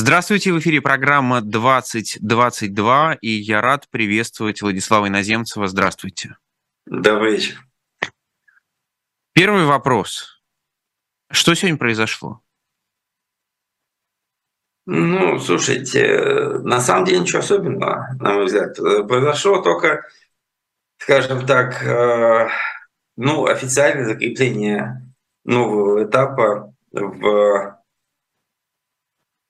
Здравствуйте, в эфире программа 2022, и я рад приветствовать Владислава Иноземцева. Здравствуйте. Добрый вечер. Первый вопрос. Что сегодня произошло? Ну, слушайте, на самом деле ничего особенного, на мой взгляд. Произошло только, скажем так, э, ну, официальное закрепление нового этапа в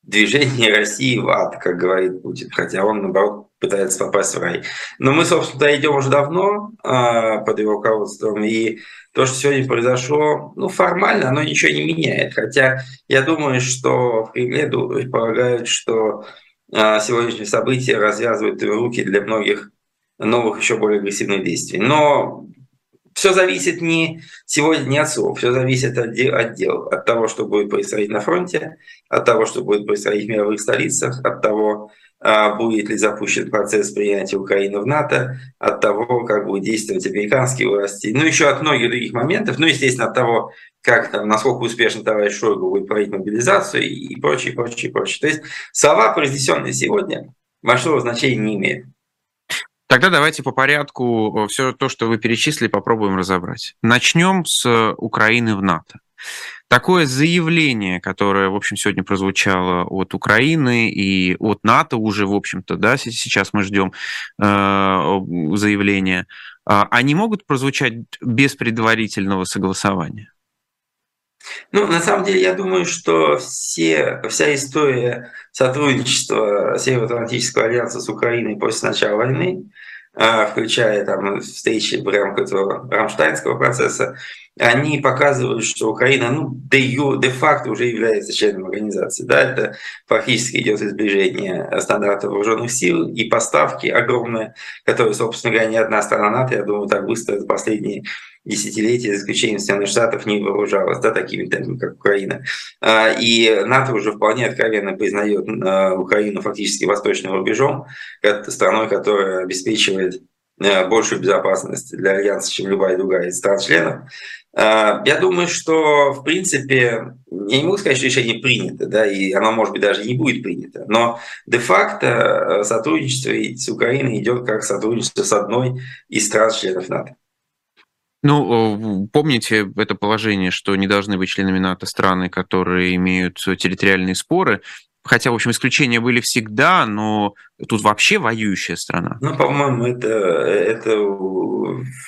движение России в ад, как говорит Путин, хотя он, наоборот, пытается попасть в рай. Но мы, собственно, идем уже давно э, под его руководством, и то, что сегодня произошло, ну, формально оно ничего не меняет. Хотя я думаю, что в Кремле полагают, что э, сегодняшние события развязывают руки для многих новых, еще более агрессивных действий. Но все зависит не сегодня не от слов, все зависит от дел, от того, что будет происходить на фронте, от того, что будет происходить в мировых столицах, от того, а, будет ли запущен процесс принятия Украины в НАТО, от того, как будут действовать американские власти, ну еще от многих других моментов, ну естественно от того, как там, насколько успешно товарищ Шойгу будет проводить мобилизацию и прочее, прочее, прочее. То есть слова, произнесенные сегодня, большого значения не имеют. Тогда давайте по порядку э, все то, что вы перечислили, попробуем разобрать. Начнем с Украины в НАТО. Такое заявление, которое, в общем, сегодня прозвучало от Украины и от НАТО уже, в общем-то, да, сейчас мы ждем э, заявления, э, они могут прозвучать без предварительного согласования? Ну, на самом деле, я думаю, что все, вся история сотрудничества Североатлантического альянса с Украиной после начала войны, а, включая там встречи в рамках этого Рамштайнского процесса, они показывают, что Украина, ну, де-факто уже является членом организации. Да, это фактически идет изближение стандартов вооруженных сил и поставки огромные, которые, собственно говоря, ни одна страна НАТО, я думаю, так быстро за последние десятилетия, за исключением Соединенных Штатов, не вооружалась да, такими темпами, как Украина. А, и НАТО уже вполне откровенно признает а, Украину фактически восточным рубежом, страной, которая обеспечивает большую безопасность для Альянса, чем любая другая из стран-членов. Я думаю, что, в принципе, я не могу сказать, что решение принято, да, и оно, может быть, даже не будет принято, но де-факто сотрудничество с Украиной идет как сотрудничество с одной из стран-членов НАТО. Ну, помните это положение, что не должны быть членами НАТО страны, которые имеют территориальные споры, Хотя, в общем, исключения были всегда, но тут вообще воюющая страна. Ну, по-моему, это, это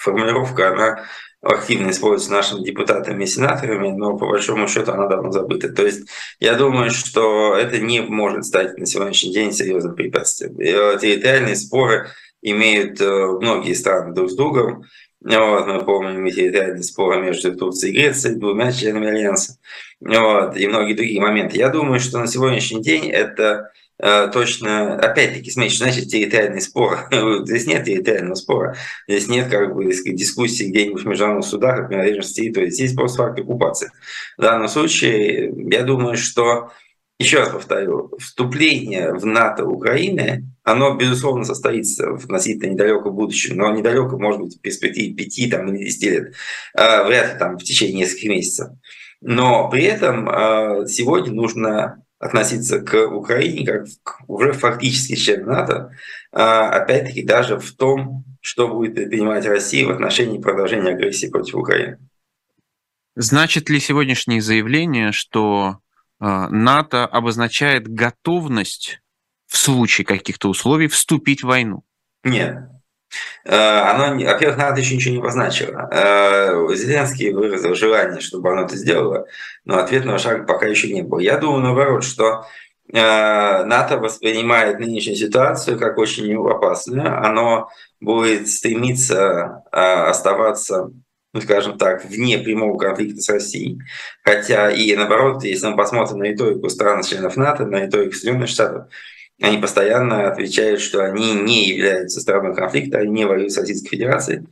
формулировка, она активно используется нашими депутатами и сенаторами, но по большому счету она давно забыта. То есть я думаю, что это не может стать на сегодняшний день серьезным препятствием. Территориальные споры имеют э, многие страны друг с другом. Вот, мы помним территориальные споры между Турцией и Грецией, двумя членами Альянса, вот, и многие другие моменты. Я думаю, что на сегодняшний день это э, точно, опять-таки, смотрите, что значит территориальный спор. Здесь нет территориального спора. Здесь нет как бы дискуссии где-нибудь в международных судах о принадлежности территории. Здесь просто факт оккупации. В данном случае, я думаю, что еще раз повторю, вступление в НАТО Украины, оно, безусловно, состоится в относительно недалеком будущем, но недалеко, может быть, в перспективе 5 там, или 10 лет, а, вряд ли там в течение нескольких месяцев. Но при этом а, сегодня нужно относиться к Украине как к уже фактически член НАТО, а, опять-таки даже в том, что будет предпринимать Россия в отношении продолжения агрессии против Украины. Значит ли сегодняшнее заявление, что НАТО обозначает готовность в случае каких-то условий вступить в войну? Нет. А, оно, во-первых, НАТО еще ничего не обозначило. А, Зеленский выразил желание, чтобы оно это сделало, но ответного шага пока еще не было. Я думаю, наоборот, что НАТО воспринимает нынешнюю ситуацию как очень опасную. Оно будет стремиться оставаться ну, скажем так, вне прямого конфликта с Россией. Хотя и наоборот, если мы посмотрим на риторику стран-членов НАТО, на риторику Соединенных Штатов, они постоянно отвечают, что они не являются стороной конфликта, они не воюют с Российской Федерацией,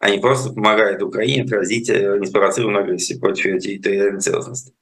они просто помогают Украине отразить э, неспровоцированную агрессию против ее территориальной целостности.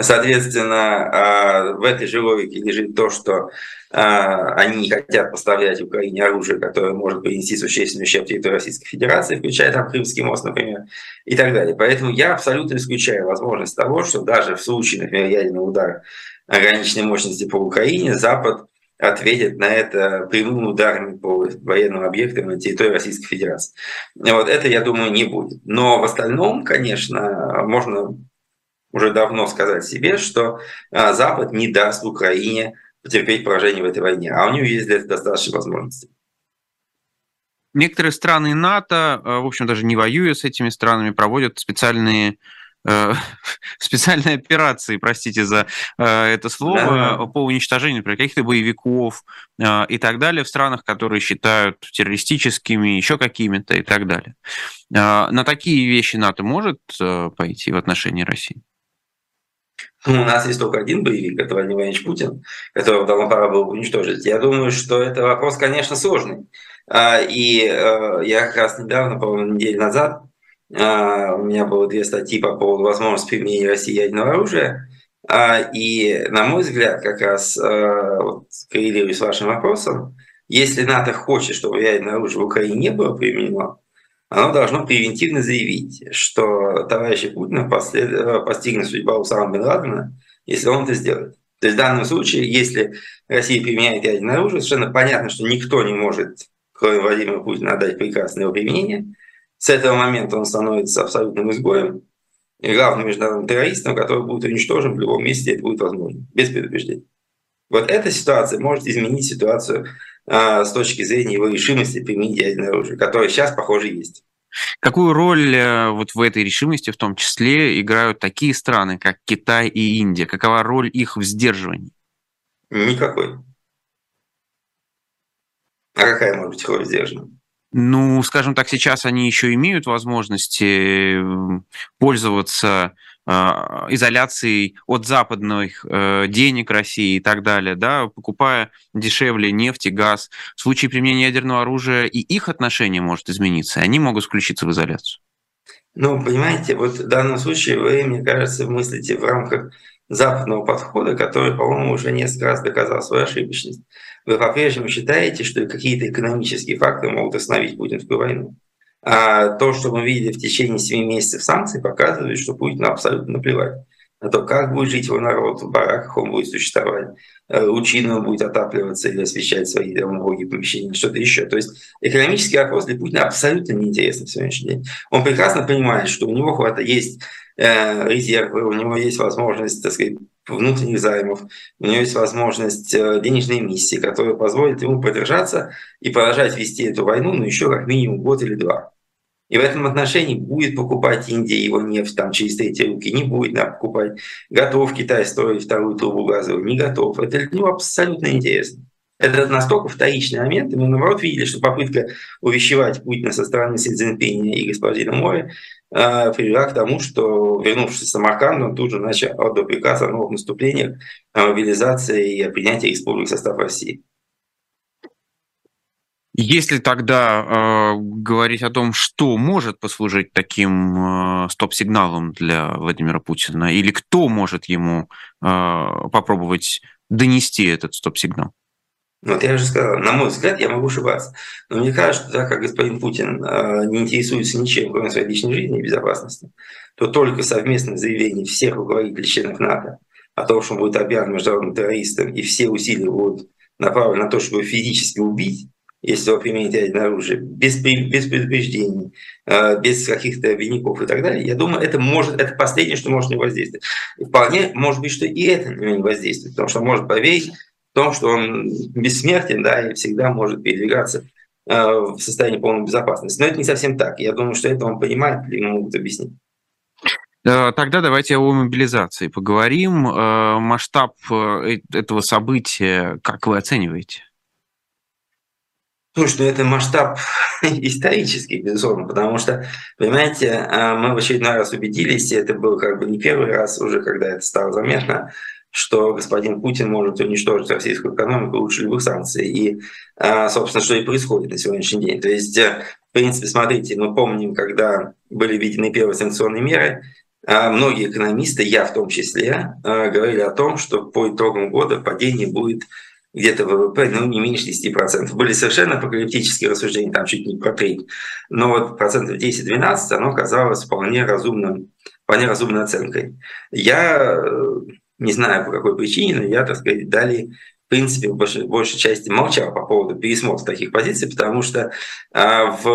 Соответственно, а, в этой же логике лежит то, что а, они не хотят поставлять Украине оружие, которое может принести существенный ущерб территории Российской Федерации, включая там Крымский мост, например, и так далее. Поэтому я абсолютно исключаю возможность того, что даже в случае, например, ядерного удара ограниченной мощности по Украине, Запад ответит на это прямым ударами по военным объектам на территории Российской Федерации. Вот это, я думаю, не будет. Но в остальном, конечно, можно уже давно сказать себе, что а, Запад не даст Украине потерпеть поражение в этой войне, а у него есть для этого достаточно возможностей. Некоторые страны НАТО, а, в общем, даже не воюя с этими странами, проводят специальные Э, специальные операции, простите за э, это слово, да. по уничтожению например, каких-то боевиков э, и так далее в странах, которые считают террористическими, еще какими-то и так далее. На такие вещи НАТО может пойти в отношении России? Ну, у нас есть только один боевик, это Владимир Владимирович Путин, которого давно пора было уничтожить. Я думаю, что это вопрос, конечно, сложный. А, и я как раз недавно, по-моему, неделю назад у меня было две статьи по поводу возможности применения России ядерного оружия. А, и, на мой взгляд, как раз а, вот, коррелируя с вашим вопросом, если НАТО хочет, чтобы ядерное оружие в Украине не было применено, оно должно превентивно заявить, что товарища Путина послед... постигнет судьба Усама бен Ладена, если он это сделает. То есть в данном случае, если Россия применяет ядерное оружие, совершенно понятно, что никто не может, кроме Владимира Путина, отдать приказ на его применение – с этого момента он становится абсолютным изгоем и главным международным террористом, который будет уничтожен в любом месте, это будет возможно, без предупреждения. Вот эта ситуация может изменить ситуацию э, с точки зрения его решимости применить ядерное оружие, которое сейчас, похоже, есть. Какую роль э, вот в этой решимости в том числе играют такие страны, как Китай и Индия? Какова роль их в сдерживании? Никакой. А какая может быть роль сдерживания? Ну, скажем так, сейчас они еще имеют возможности пользоваться а, изоляцией от западных э, денег России и так далее, да, покупая дешевле нефть и газ. В случае применения ядерного оружия и их отношение может измениться, и они могут включиться в изоляцию. Ну, понимаете, вот в данном случае вы, мне кажется, мыслите в рамках западного подхода, который, по-моему, уже несколько раз доказал свою ошибочность. Вы по-прежнему считаете, что какие-то экономические факторы могут остановить путинскую войну. А то, что мы видели в течение 7 месяцев санкций, показывает, что Путину абсолютно наплевать на то, как будет жить его народ, в бараках он будет существовать, лучиной э, он будет отапливаться или освещать свои домовые помещения, что-то еще. То есть экономический вопрос для Путина абсолютно неинтересен в сегодняшний день. Он прекрасно понимает, что у него хватает, есть э, резервы, у него есть возможность, так сказать, внутренних займов, у него есть возможность э, денежной эмиссии, которая позволит ему продержаться и продолжать вести эту войну, ну, еще как минимум год или два. И в этом отношении будет покупать Индия его нефть там через третьи руки, не будет нам покупать. Готов Китай строить вторую трубу газовую, не готов. Это для него абсолютно интересно. Это настолько вторичный момент, и мы наоборот видели, что попытка увещевать Путина со стороны Си Цзиньпиня и господина Мори привела к тому, что, вернувшись в Самарканд, он тут же начал отдал приказ о новых наступлениях, о мобилизации и о принятии республики в состав России. Если тогда э, говорить о том, что может послужить таким э, стоп-сигналом для Владимира Путина, или кто может ему э, попробовать донести этот стоп-сигнал? Вот я уже сказал, на мой взгляд, я могу ошибаться. Но мне кажется, что так как господин Путин э, не интересуется ничем, кроме своей личной жизни и безопасности, то только совместное заявление всех руководителей членов НАТО о том, что он будет объявлен международным террористом, и все усилия будут направлены на то, чтобы физически убить, если вы примените ядерное оружие, без, без предупреждений, э, без каких-то обвиняков и так далее, я думаю, это может, это последнее, что может не воздействовать. И вполне может быть, что и это не воздействует, потому что может поверить том, что он бессмертен, да, и всегда может передвигаться э, в состоянии полной безопасности. Но это не совсем так. Я думаю, что это он понимает ему могут объяснить. Э, тогда давайте о мобилизации поговорим. Масштаб этого события, как вы оцениваете? Слушай, ну это масштаб исторический, безусловно, потому что, понимаете, мы в очередной раз убедились, и это был как бы не первый раз уже, когда это стало заметно, что господин Путин может уничтожить российскую экономику лучше любых санкций. И, а, собственно, что и происходит на сегодняшний день. То есть, э, в принципе, смотрите, мы помним, когда были введены первые санкционные меры, а, многие экономисты, я в том числе, говорили о том, что по итогам года падение будет где-то ВВП, ну, не меньше 10%. Были совершенно апокалиптические рассуждения, там чуть не про треть. Но вот процентов 10-12 оно казалось вполне разумным, вполне разумной оценкой. Я э, не знаю по какой причине, но я, так сказать, далее в принципе, в большей, большей части молчал по поводу пересмотра таких позиций, потому что а, в,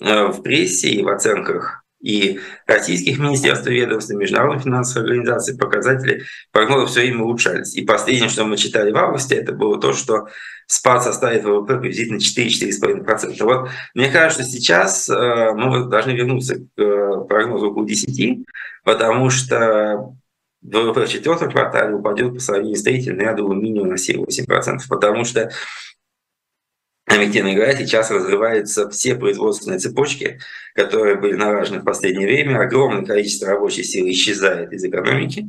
а, в прессе и в оценках и российских министерств и ведомств, и международных финансовых организаций показатели прогнозов все время улучшались. И последнее, что мы читали в августе, это было то, что спад составит ВВП приблизительно 4-4,5%. Вот мне кажется, что сейчас э, мы должны вернуться к э, прогнозу около 10, потому что ВВП в четвертом квартале упадет по сравнению с третьим, я думаю, минимум на 7-8%, потому что объективно говоря, сейчас разрываются все производственные цепочки, которые были налажены в последнее время. Огромное количество рабочей силы исчезает из экономики.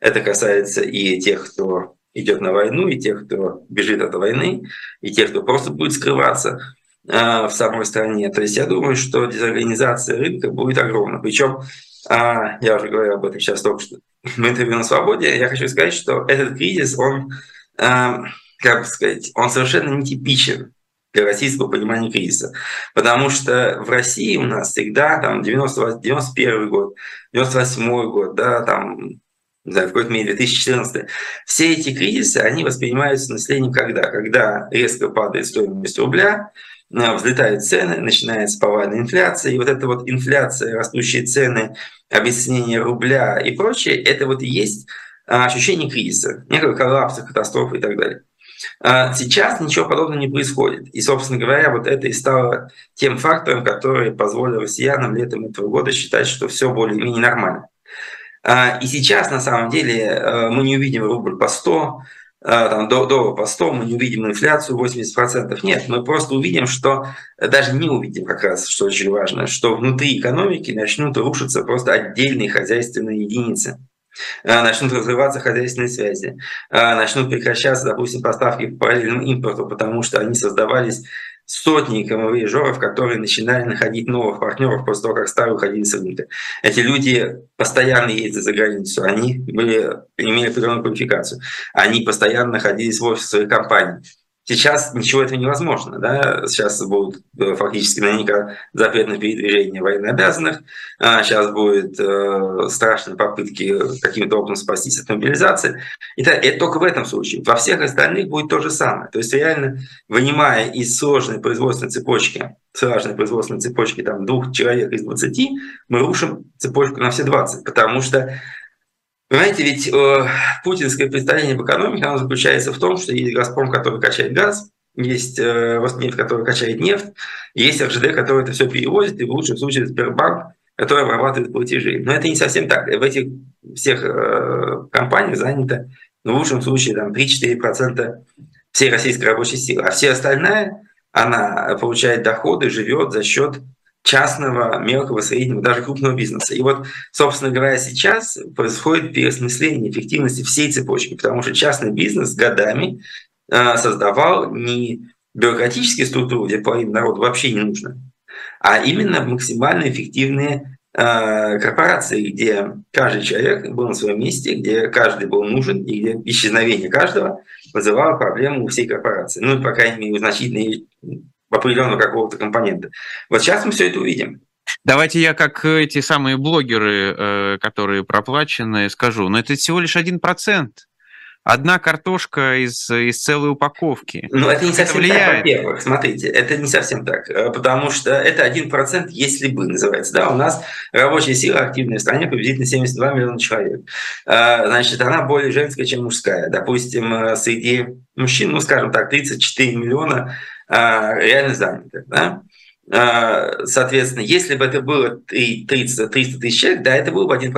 Это касается и тех, кто идет на войну, и тех, кто бежит от войны, и тех, кто просто будет скрываться э, в самой стране. То есть я думаю, что дезорганизация рынка будет огромна. Причем, э, я уже говорил об этом сейчас только что в интервью на «Свободе», я хочу сказать, что этот кризис, он, э, как сказать, он совершенно нетипичен для российского понимания кризиса. Потому что в России у нас всегда там 90, 91 год, 98 год, да, там не знаю, в какой-то мере 2014. Все эти кризисы, они воспринимаются населением когда? Когда резко падает стоимость рубля, взлетают цены, начинается повальная инфляция, и вот эта вот инфляция, растущие цены, обесценение рубля и прочее, это вот и есть а, ощущение кризиса, некого коллапса, катастрофы и так далее. А, сейчас ничего подобного не происходит. И, собственно говоря, вот это и стало тем фактором, который позволил россиянам летом этого года считать, что все более-менее нормально. И сейчас, на самом деле, э, мы не увидим рубль по 100, э, там, доллар по 100, мы не увидим инфляцию 80%. Нет, мы просто увидим, что даже не увидим как раз, что очень важно, что внутри экономики начнут рушиться просто отдельные хозяйственные единицы. Э, начнут разрываться хозяйственные связи, э, начнут прекращаться, допустим, поставки по параллельному импорту, потому что они создавались сотни камевоежеров, которые начинали находить новых партнеров после того, как старые уходили с рынка. Эти люди постоянно ездят за границу, они были, имели определенную квалификацию, они постоянно находились в офисе своих компаний. Сейчас ничего этого невозможно. Да? Сейчас будет э, фактически наверняка запрет на передвижение военнообязанных. А сейчас будут э, страшные попытки каким-то образом спастись от мобилизации. И это только в этом случае. Во всех остальных будет то же самое. То есть реально, вынимая из сложной производственной цепочки, сложной производственной цепочки там, двух человек из 20, мы рушим цепочку на все 20. Потому что Понимаете, ведь э, путинское представление об экономике оно заключается в том, что есть «Газпром», который качает газ, есть э, Роснефть, который качает нефть, есть РЖД, который это все перевозит, и в лучшем случае Сбербанк, который обрабатывает платежи. Но это не совсем так. В этих всех э, компаниях занято ну, в лучшем случае там, 3-4% всей российской рабочей силы. А все остальная, она получает доходы, живет за счет частного, мелкого, среднего, даже крупного бизнеса. И вот, собственно говоря, сейчас происходит переосмысление эффективности всей цепочки, потому что частный бизнес годами э, создавал не бюрократические структуры, где половина народа вообще не нужно, а именно максимально эффективные э, корпорации, где каждый человек был на своем месте, где каждый был нужен, и где исчезновение каждого вызывало проблему у всей корпорации. Ну, по крайней мере, у значительной определенного какого-то компонента. Вот сейчас мы все это увидим. Давайте я, как эти самые блогеры, э, которые проплачены, скажу, но это всего лишь один процент одна картошка из, из целой упаковки. Ну, это не совсем это так, во-первых. Смотрите, это не совсем так. Э, потому что это один процент, если бы, называется. Да, у нас рабочая сила активная в стране приблизительно 72 миллиона человек. Э, значит, она более женская, чем мужская. Допустим, среди мужчин, ну, скажем так, 34 миллиона реально заняты. Да? А, соответственно, если бы это было 300, 300 тысяч человек, да, это было бы 1%.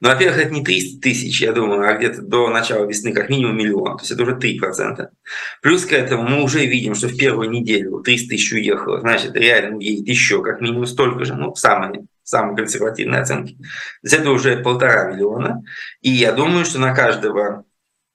Но, во-первых, это не 300 тысяч, я думаю, а где-то до начала весны как минимум миллион. То есть это уже 3%. Плюс к этому мы уже видим, что в первую неделю 300 тысяч уехало. Значит, реально уедет еще как минимум столько же, ну, самые, самые консервативные оценки. То есть это уже полтора миллиона. И я думаю, что на каждого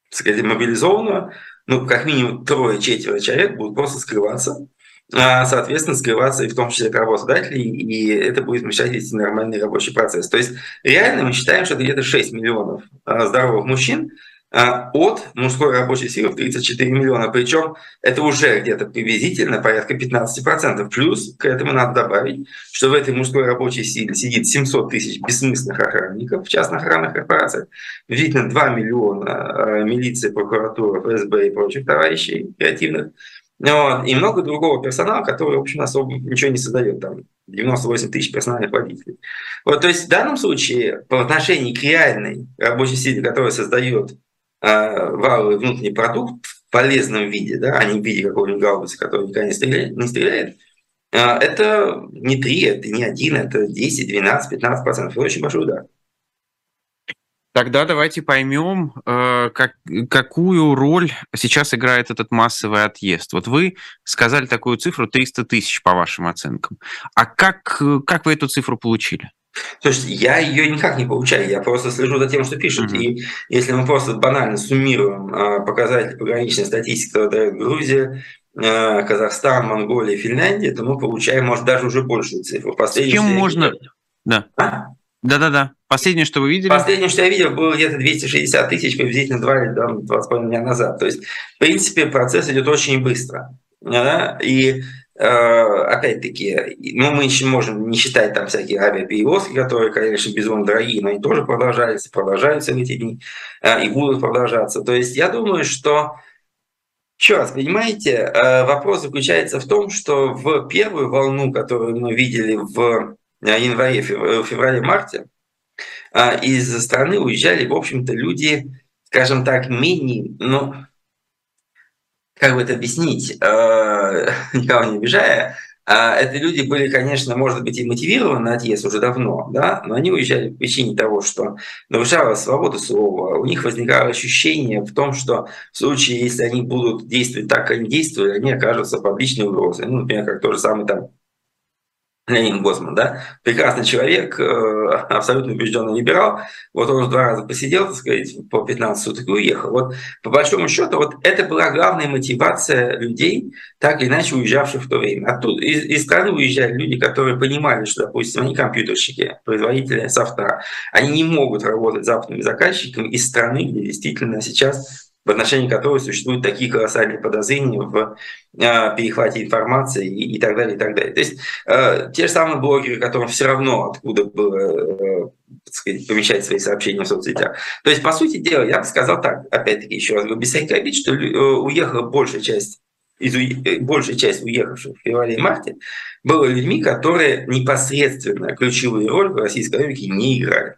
сказать, мобилизованного ну, как минимум трое-четверо человек будут просто скрываться, а, соответственно, скрываться и в том числе работодателей, и это будет мешать вести нормальный рабочий процесс. То есть реально мы считаем, что это где-то 6 миллионов а, здоровых мужчин, от мужской рабочей силы в 34 миллиона. Причем это уже где-то приблизительно порядка 15%. Плюс к этому надо добавить, что в этой мужской рабочей силе сидит 700 тысяч бессмысленных охранников в частных охранных корпорациях, видно 2 миллиона а, милиции, прокуратуры, ФСБ и прочих товарищей креативных, вот. И много другого персонала, который, в общем, особо ничего не создает. Там 98 тысяч персональных водителей. Вот, то есть в данном случае по отношению к реальной рабочей силе, которая создает валовый внутренний продукт в полезном виде, да, а не в виде какого-нибудь гаубицы, который никогда не стреляет, не стреляет э, это не 3, это не 1, это 10, 12, 15 процентов. Это очень большой удар. Тогда давайте поймем, э, как, какую роль сейчас играет этот массовый отъезд. Вот вы сказали такую цифру 300 тысяч по вашим оценкам. А как, как вы эту цифру получили? Слушайте, я ее никак не получаю, я просто слежу за тем, что пишут. Mm-hmm. И если мы просто банально суммируем э, показатели пограничной статистики, которые дает Грузия, э, Казахстан, Монголия, Финляндия, то мы получаем, может, даже уже большую цифру. С чем можно... Да. А? Да-да-да. Последнее, что вы видели? Последнее, что я видел, было где-то 260 тысяч приблизительно 2 или 2,5 дня назад. То есть, в принципе, процесс идет очень быстро. Да? И опять-таки, ну, мы еще можем не считать там всякие авиаперевозки, которые, конечно, безумно дорогие, но они тоже продолжаются, продолжаются в эти дни э, и будут продолжаться. То есть я думаю, что еще раз, понимаете, э, вопрос заключается в том, что в первую волну, которую мы видели в январе, феврале-марте, а, из страны уезжали, в общем-то, люди, скажем так, менее, ну, как бы это объяснить, а, никого не обижая, а это люди были, конечно, может быть, и мотивированы на отъезд уже давно, да, но они уезжали по причине того, что нарушалась свобода слова, у них возникало ощущение в том, что в случае, если они будут действовать так, как они действовали, они окажутся под личной угрозой. Ну, например, как тот же самый там Ленин Госман, да, прекрасный человек, э, абсолютно убежденный либерал, вот он уже два раза посидел, так сказать, по 15 суток и уехал. Вот по большому счету, вот это была главная мотивация людей, так или иначе уезжавших в то время. Оттуда, из, из страны уезжали люди, которые понимали, что, допустим, они компьютерщики, производители софта, они не могут работать западными заказчиками из страны, где действительно сейчас в отношении которой существуют такие колоссальные подозрения в э, перехвате информации и, и так далее, и так далее. То есть э, те же самые блогеры, которым все равно откуда было э, сказать, помещать свои сообщения в соцсетях. То есть, по сути дела, я бы сказал так, опять-таки, еще раз без всяких обид, что э, уехала большая часть из э, большая часть уехавших в феврале и марте было людьми, которые непосредственно ключевую роль в российской экономике не играли.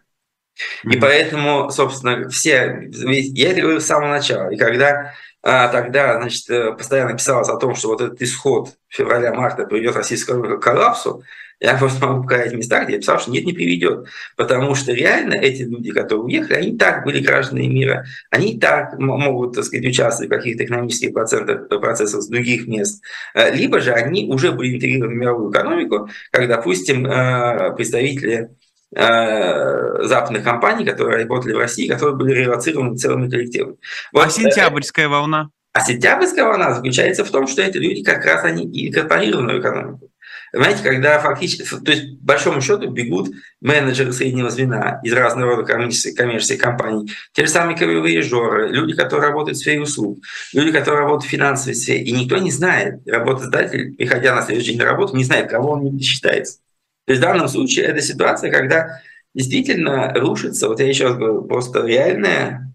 И поэтому, собственно, все, я это говорю с самого начала. И когда а, тогда, значит, э, постоянно писалось о том, что вот этот исход февраля-марта приведет российскую к коллапсу, я просто могу показать места, где я писал, что нет, не приведет. Потому что реально эти люди, которые уехали, они так были гражданами мира, они так могут, так сказать, участвовать в каких-то экономических процентах, процессах с других мест. Э, либо же они уже были интегрированы в мировую экономику, как, допустим, э, представители Э, западных компаний, которые работали в России, которые были релацированы целыми коллективами. Вот, а сентябрьская волна? А сентябрьская волна заключается в том, что эти люди как раз они и инкорпорированы в экономику. Понимаете, когда фактически, то есть, по большому счету, бегут менеджеры среднего звена из разного рода коммерческих, коммерческих компаний, те же самые кавиоежоры, люди, которые работают в сфере услуг, люди, которые работают в финансовой сфере, и никто не знает, работодатель, приходя на следующий день на работу, не знает, кого он не считается. То есть в данном случае это ситуация, когда действительно рушится, вот я еще раз говорю, просто реальная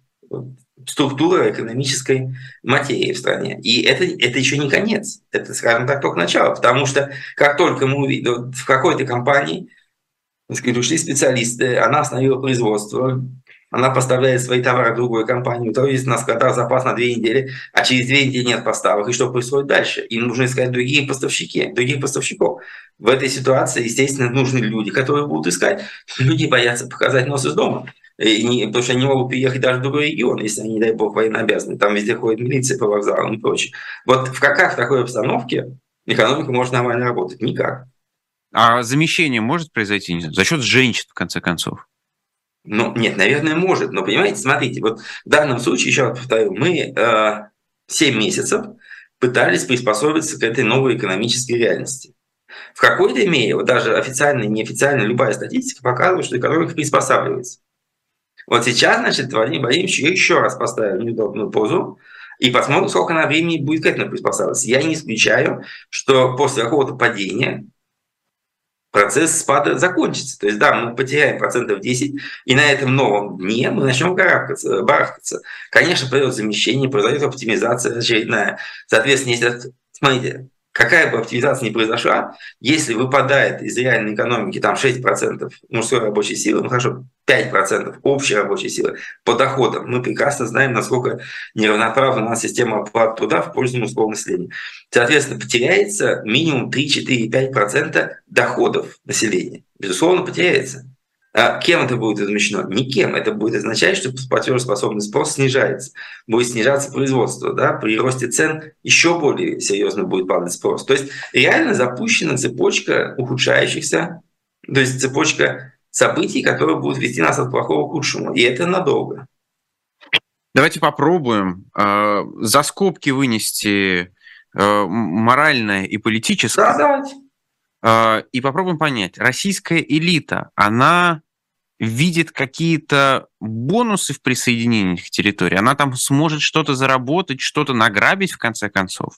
структура экономической материи в стране. И это, это еще не конец, это, скажем так, только начало. Потому что как только мы увидим в какой-то компании, так сказать, ушли специалисты, она остановила производство, она поставляет свои товары в другую компанию, то есть на складах запас на две недели, а через две недели нет поставок. И что происходит дальше? Им нужно искать другие поставщики, других поставщиков. В этой ситуации, естественно, нужны люди, которые будут искать. Люди боятся показать нос из дома. И не, потому что они могут приехать даже в другой регион, если они, не дай бог, военнообязаны. Там везде ходит милиция по вокзалам и прочее. Вот в каках в такой обстановке экономика может нормально работать? Никак. А замещение может произойти за счет женщин, в конце концов? Ну, нет, наверное, может. Но, понимаете, смотрите, вот в данном случае, еще раз повторю, мы э, 7 месяцев пытались приспособиться к этой новой экономической реальности. В какой-то мере, вот даже официально и неофициально, любая статистика показывает, что экономика приспосабливается. Вот сейчас, значит, Владимир Владимирович еще раз поставил неудобную позу, и посмотрим, сколько на времени будет к этому приспосабливаться. Я не исключаю, что после какого-то падения процесс спада закончится. То есть, да, мы потеряем процентов 10, и на этом новом дне мы начнем карабкаться, барахтаться. Конечно, произойдет замещение, произойдет оптимизация очередная. Соответственно, если, смотрите, какая бы оптимизация ни произошла, если выпадает из реальной экономики там 6% мужской рабочей силы, ну хорошо, 5% общей рабочей силы по доходам, мы прекрасно знаем, насколько неравноправна у нас система оплаты труда в пользу мужского населения. Соответственно, потеряется минимум 3, 4, 5% доходов населения. Безусловно, потеряется. А кем это будет замещено? Никем. Это будет означать, что платежеспособный спрос снижается. Будет снижаться производство. Да? При росте цен еще более серьезно будет падать спрос. То есть реально запущена цепочка ухудшающихся, то есть цепочка событий, которые будут вести нас от плохого к худшему. И это надолго. Давайте попробуем э, за скобки вынести э, моральное и политическое. Да, давайте. Э, и попробуем понять, российская элита, она видит какие-то бонусы в присоединении к территории? Она там сможет что-то заработать, что-то награбить в конце концов?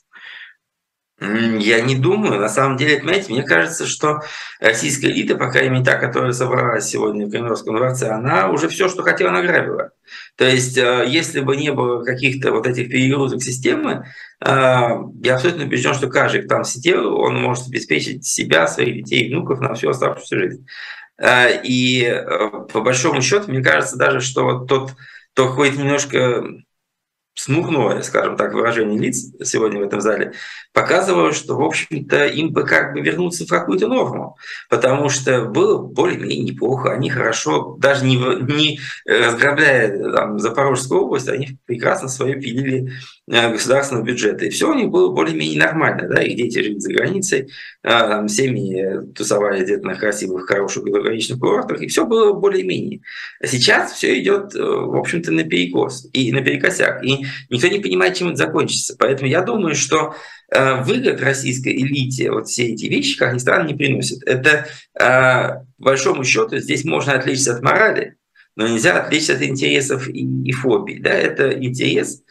Я не думаю. На самом деле, понимаете, мне кажется, что российская элита, по крайней мере та, которая собралась сегодня в Кремлевском дворце, она уже все, что хотела, награбила. То есть, э, если бы не было каких-то вот этих перегрузок системы, э, я абсолютно убежден, что каждый, кто там сидел, он может обеспечить себя, своих детей, внуков на всю оставшуюся жизнь. Э, и э, по большому счету, мне кажется даже, что вот тот, то хоть немножко смурное, скажем так, выражение лиц сегодня в этом зале, показывало, что, в общем-то, им бы как бы вернуться в какую-то норму, потому что было более-менее неплохо, они хорошо, даже не, не разграбляя там, Запорожскую область, они прекрасно свое пилили э, государственного бюджета, и все у них было более-менее нормально, да, их дети жили за границей, а, там, семьи тусовали где-то на красивых, хороших голограничных курортах, и все было более-менее. А сейчас все идет, э, в общем-то, на перекос и на перекосяк, никто не понимает, чем это закончится. Поэтому я думаю, что Э, выгод российской элите вот все эти вещи, как ни странно, не приносят. Это, э, по большому счету, здесь можно отличиться от морали, но нельзя отличиться от интересов и, и фобий. Да? Это интерес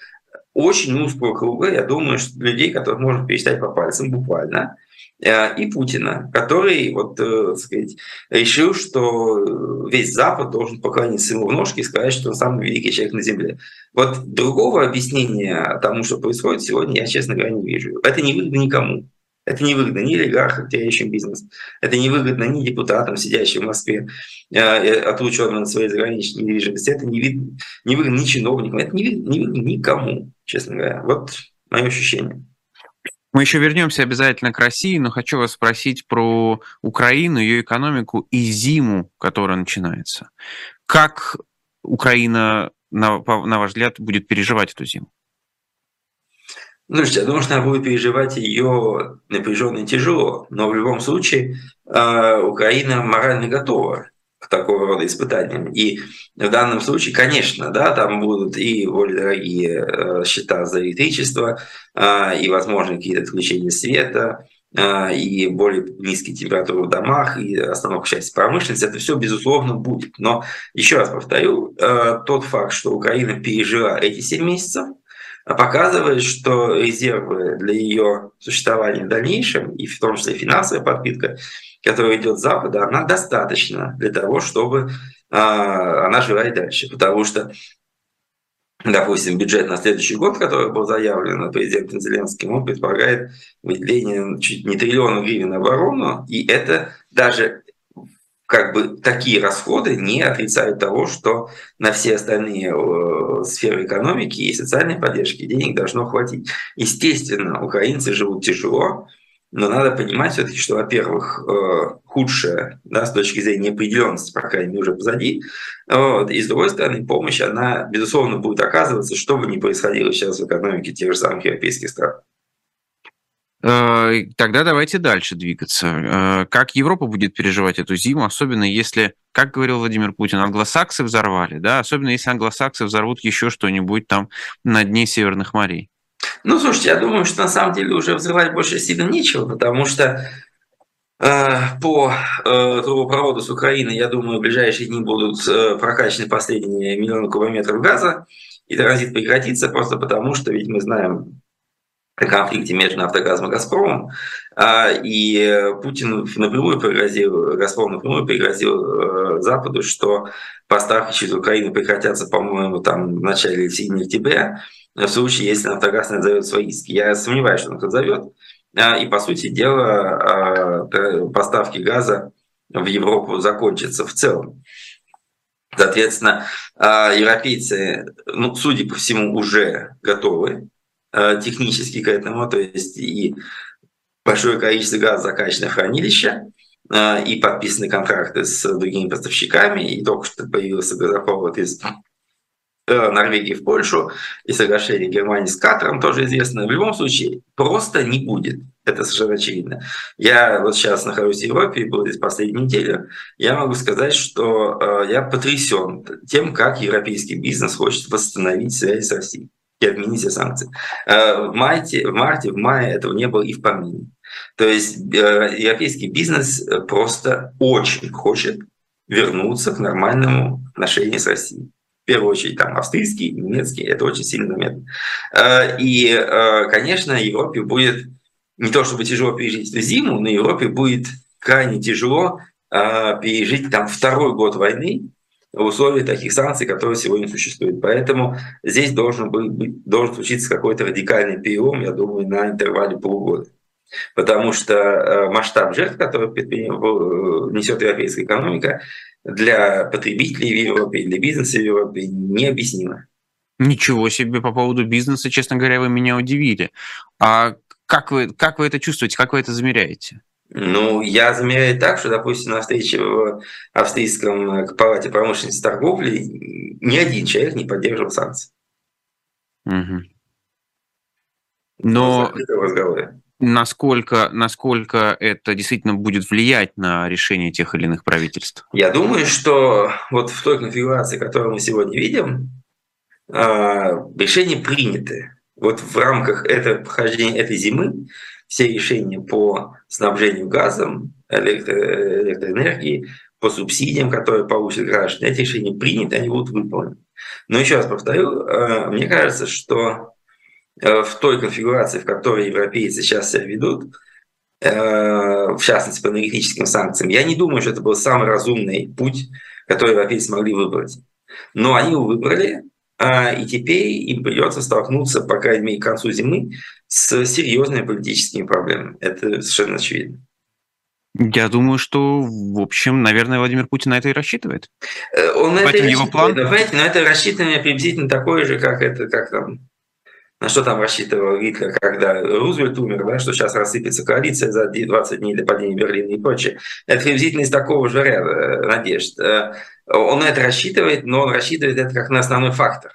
очень узкого круга, я думаю, что людей, которых можно пересчитать по пальцам буквально – и Путина, который вот, э, так сказать, решил, что весь Запад должен поклониться ему в ножки и сказать, что он самый великий человек на Земле. Вот другого объяснения тому, что происходит сегодня, я, честно говоря, не вижу. Это не выгодно никому. Это не выгодно ни олигархам, теряющим бизнес. Это не выгодно ни депутатам, сидящим в Москве, э, отлученным от своей заграничной недвижимости. Это не, видно, не выгодно ни чиновникам. Это не не выгодно никому, честно говоря. Вот мое ощущение. Мы еще вернемся обязательно к России, но хочу вас спросить про Украину, ее экономику и зиму, которая начинается. Как Украина, на, ваш взгляд, будет переживать эту зиму? Ну, я думаю, что она будет переживать ее напряженно и тяжело, но в любом случае э, Украина морально готова такого рода испытаниям. И в данном случае, конечно, да, там будут и более дорогие э, счета за электричество, э, и, возможно, какие-то отключения света, э, и более низкие температуры в домах, и остановка части промышленности. Это все, безусловно, будет. Но еще раз повторю, тот факт, что Украина пережила эти 7 месяцев, показывает, что резервы для ее существования в дальнейшем, и в том числе финансовая подпитка, которая идет с Запада, она достаточна для того, чтобы а, она жила и дальше. Потому что, допустим, бюджет на следующий год, который был заявлен президентом Зеленским, он предполагает выделение чуть не триллиона гривен на оборону, и это даже как бы такие расходы не отрицают того, что на все остальные э, сферы экономики и социальной поддержки денег должно хватить. Естественно, украинцы живут тяжело, но надо понимать все-таки, что, во-первых, э, худшее да, с точки зрения неопределенности, по крайней мере, уже позади. Вот. И с другой стороны, помощь, она, безусловно, будет оказываться, что бы ни происходило сейчас в экономике тех же самых европейских стран. Э, тогда давайте дальше двигаться. Э, как Европа будет переживать эту зиму, особенно если, как говорил Владимир Путин, англосаксы взорвали, да, особенно если англосаксы взорвут еще что-нибудь там на дне Северных морей. Ну, слушайте, я думаю, что на самом деле уже взрывать больше сильно нечего, потому что по трубопроводу с Украины, я думаю, в ближайшие дни будут прокачаны последние миллионы кубометров газа, и транзит прекратится просто потому, что ведь мы знаем конфликте между «Нафтогазом» и «Газпромом», а, и Путин напрямую пригрозил, «Газпром» напрямую пригрозил э, Западу, что поставки через Украину прекратятся, по-моему, там в начале или середине октября, в случае, если «Нафтогаз» не отзовет свои иски. Я сомневаюсь, что он их отзовет. А, и, по сути дела, а, поставки газа в Европу закончатся в целом. Соответственно, европейцы, ну, судя по всему, уже готовы технически к этому, то есть и большое количество газа закачано в хранилище, и подписаны контракты с другими поставщиками, и только что появился газопровод из Норвегии в Польшу, и соглашение Германии с Катаром тоже известно. В любом случае, просто не будет. Это совершенно очевидно. Я вот сейчас нахожусь в Европе, был здесь последнюю неделю. Я могу сказать, что э, я потрясен тем, как европейский бизнес хочет восстановить связь с Россией и отменить все санкции. Э, в марте, в марте, в мае этого не было и в помине. То есть э, европейский бизнес э, просто очень хочет вернуться к нормальному отношению с Россией. Первую очередь там австрийский, немецкий, это очень сильно заметно. И, конечно, Европе будет не то чтобы тяжело пережить эту зиму, но Европе будет крайне тяжело пережить там второй год войны, в условиях таких санкций, которые сегодня существуют. Поэтому здесь должен, быть, должен случиться какой-то радикальный перелом, я думаю, на интервале полугода. Потому что э, масштаб жертв, который э, несет европейская экономика, для потребителей в Европе, для бизнеса в Европе необъяснимо. Ничего себе по поводу бизнеса, честно говоря, вы меня удивили. А как вы, как вы это чувствуете, как вы это замеряете? Ну, я замеряю так, что, допустим, на встрече в австрийском э, палате промышленности и торговли ни один человек не поддерживал санкции. Угу. Но насколько, насколько это действительно будет влиять на решение тех или иных правительств? Я думаю, что вот в той конфигурации, которую мы сегодня видим, а, решения приняты. Вот в рамках этого прохождения этой зимы все решения по снабжению газом, электро- электроэнергией, по субсидиям, которые получат граждане, эти решения приняты, они будут выполнены. Но еще раз повторю, э, мне кажется, что в той конфигурации, в которой европейцы сейчас себя ведут, э, в частности по энергетическим санкциям, я не думаю, что это был самый разумный путь, который европейцы могли выбрать. Но они его выбрали, а, и теперь им придется столкнуться, по крайней мере, к концу зимы, с серьезными политическими проблемами. Это совершенно очевидно. Я думаю, что, в общем, наверное, Владимир Путин на это и рассчитывает. Э, он на это его план. Но это рассчитывание приблизительно такое же, как это, как там, на что там рассчитывал Гитлер, когда Рузвельт умер, да, что сейчас рассыпется коалиция за 20 дней до падения Берлина и прочее. Это приблизительно из такого же ряда э, надежд. Э, он это рассчитывает, но он рассчитывает это как на основной фактор.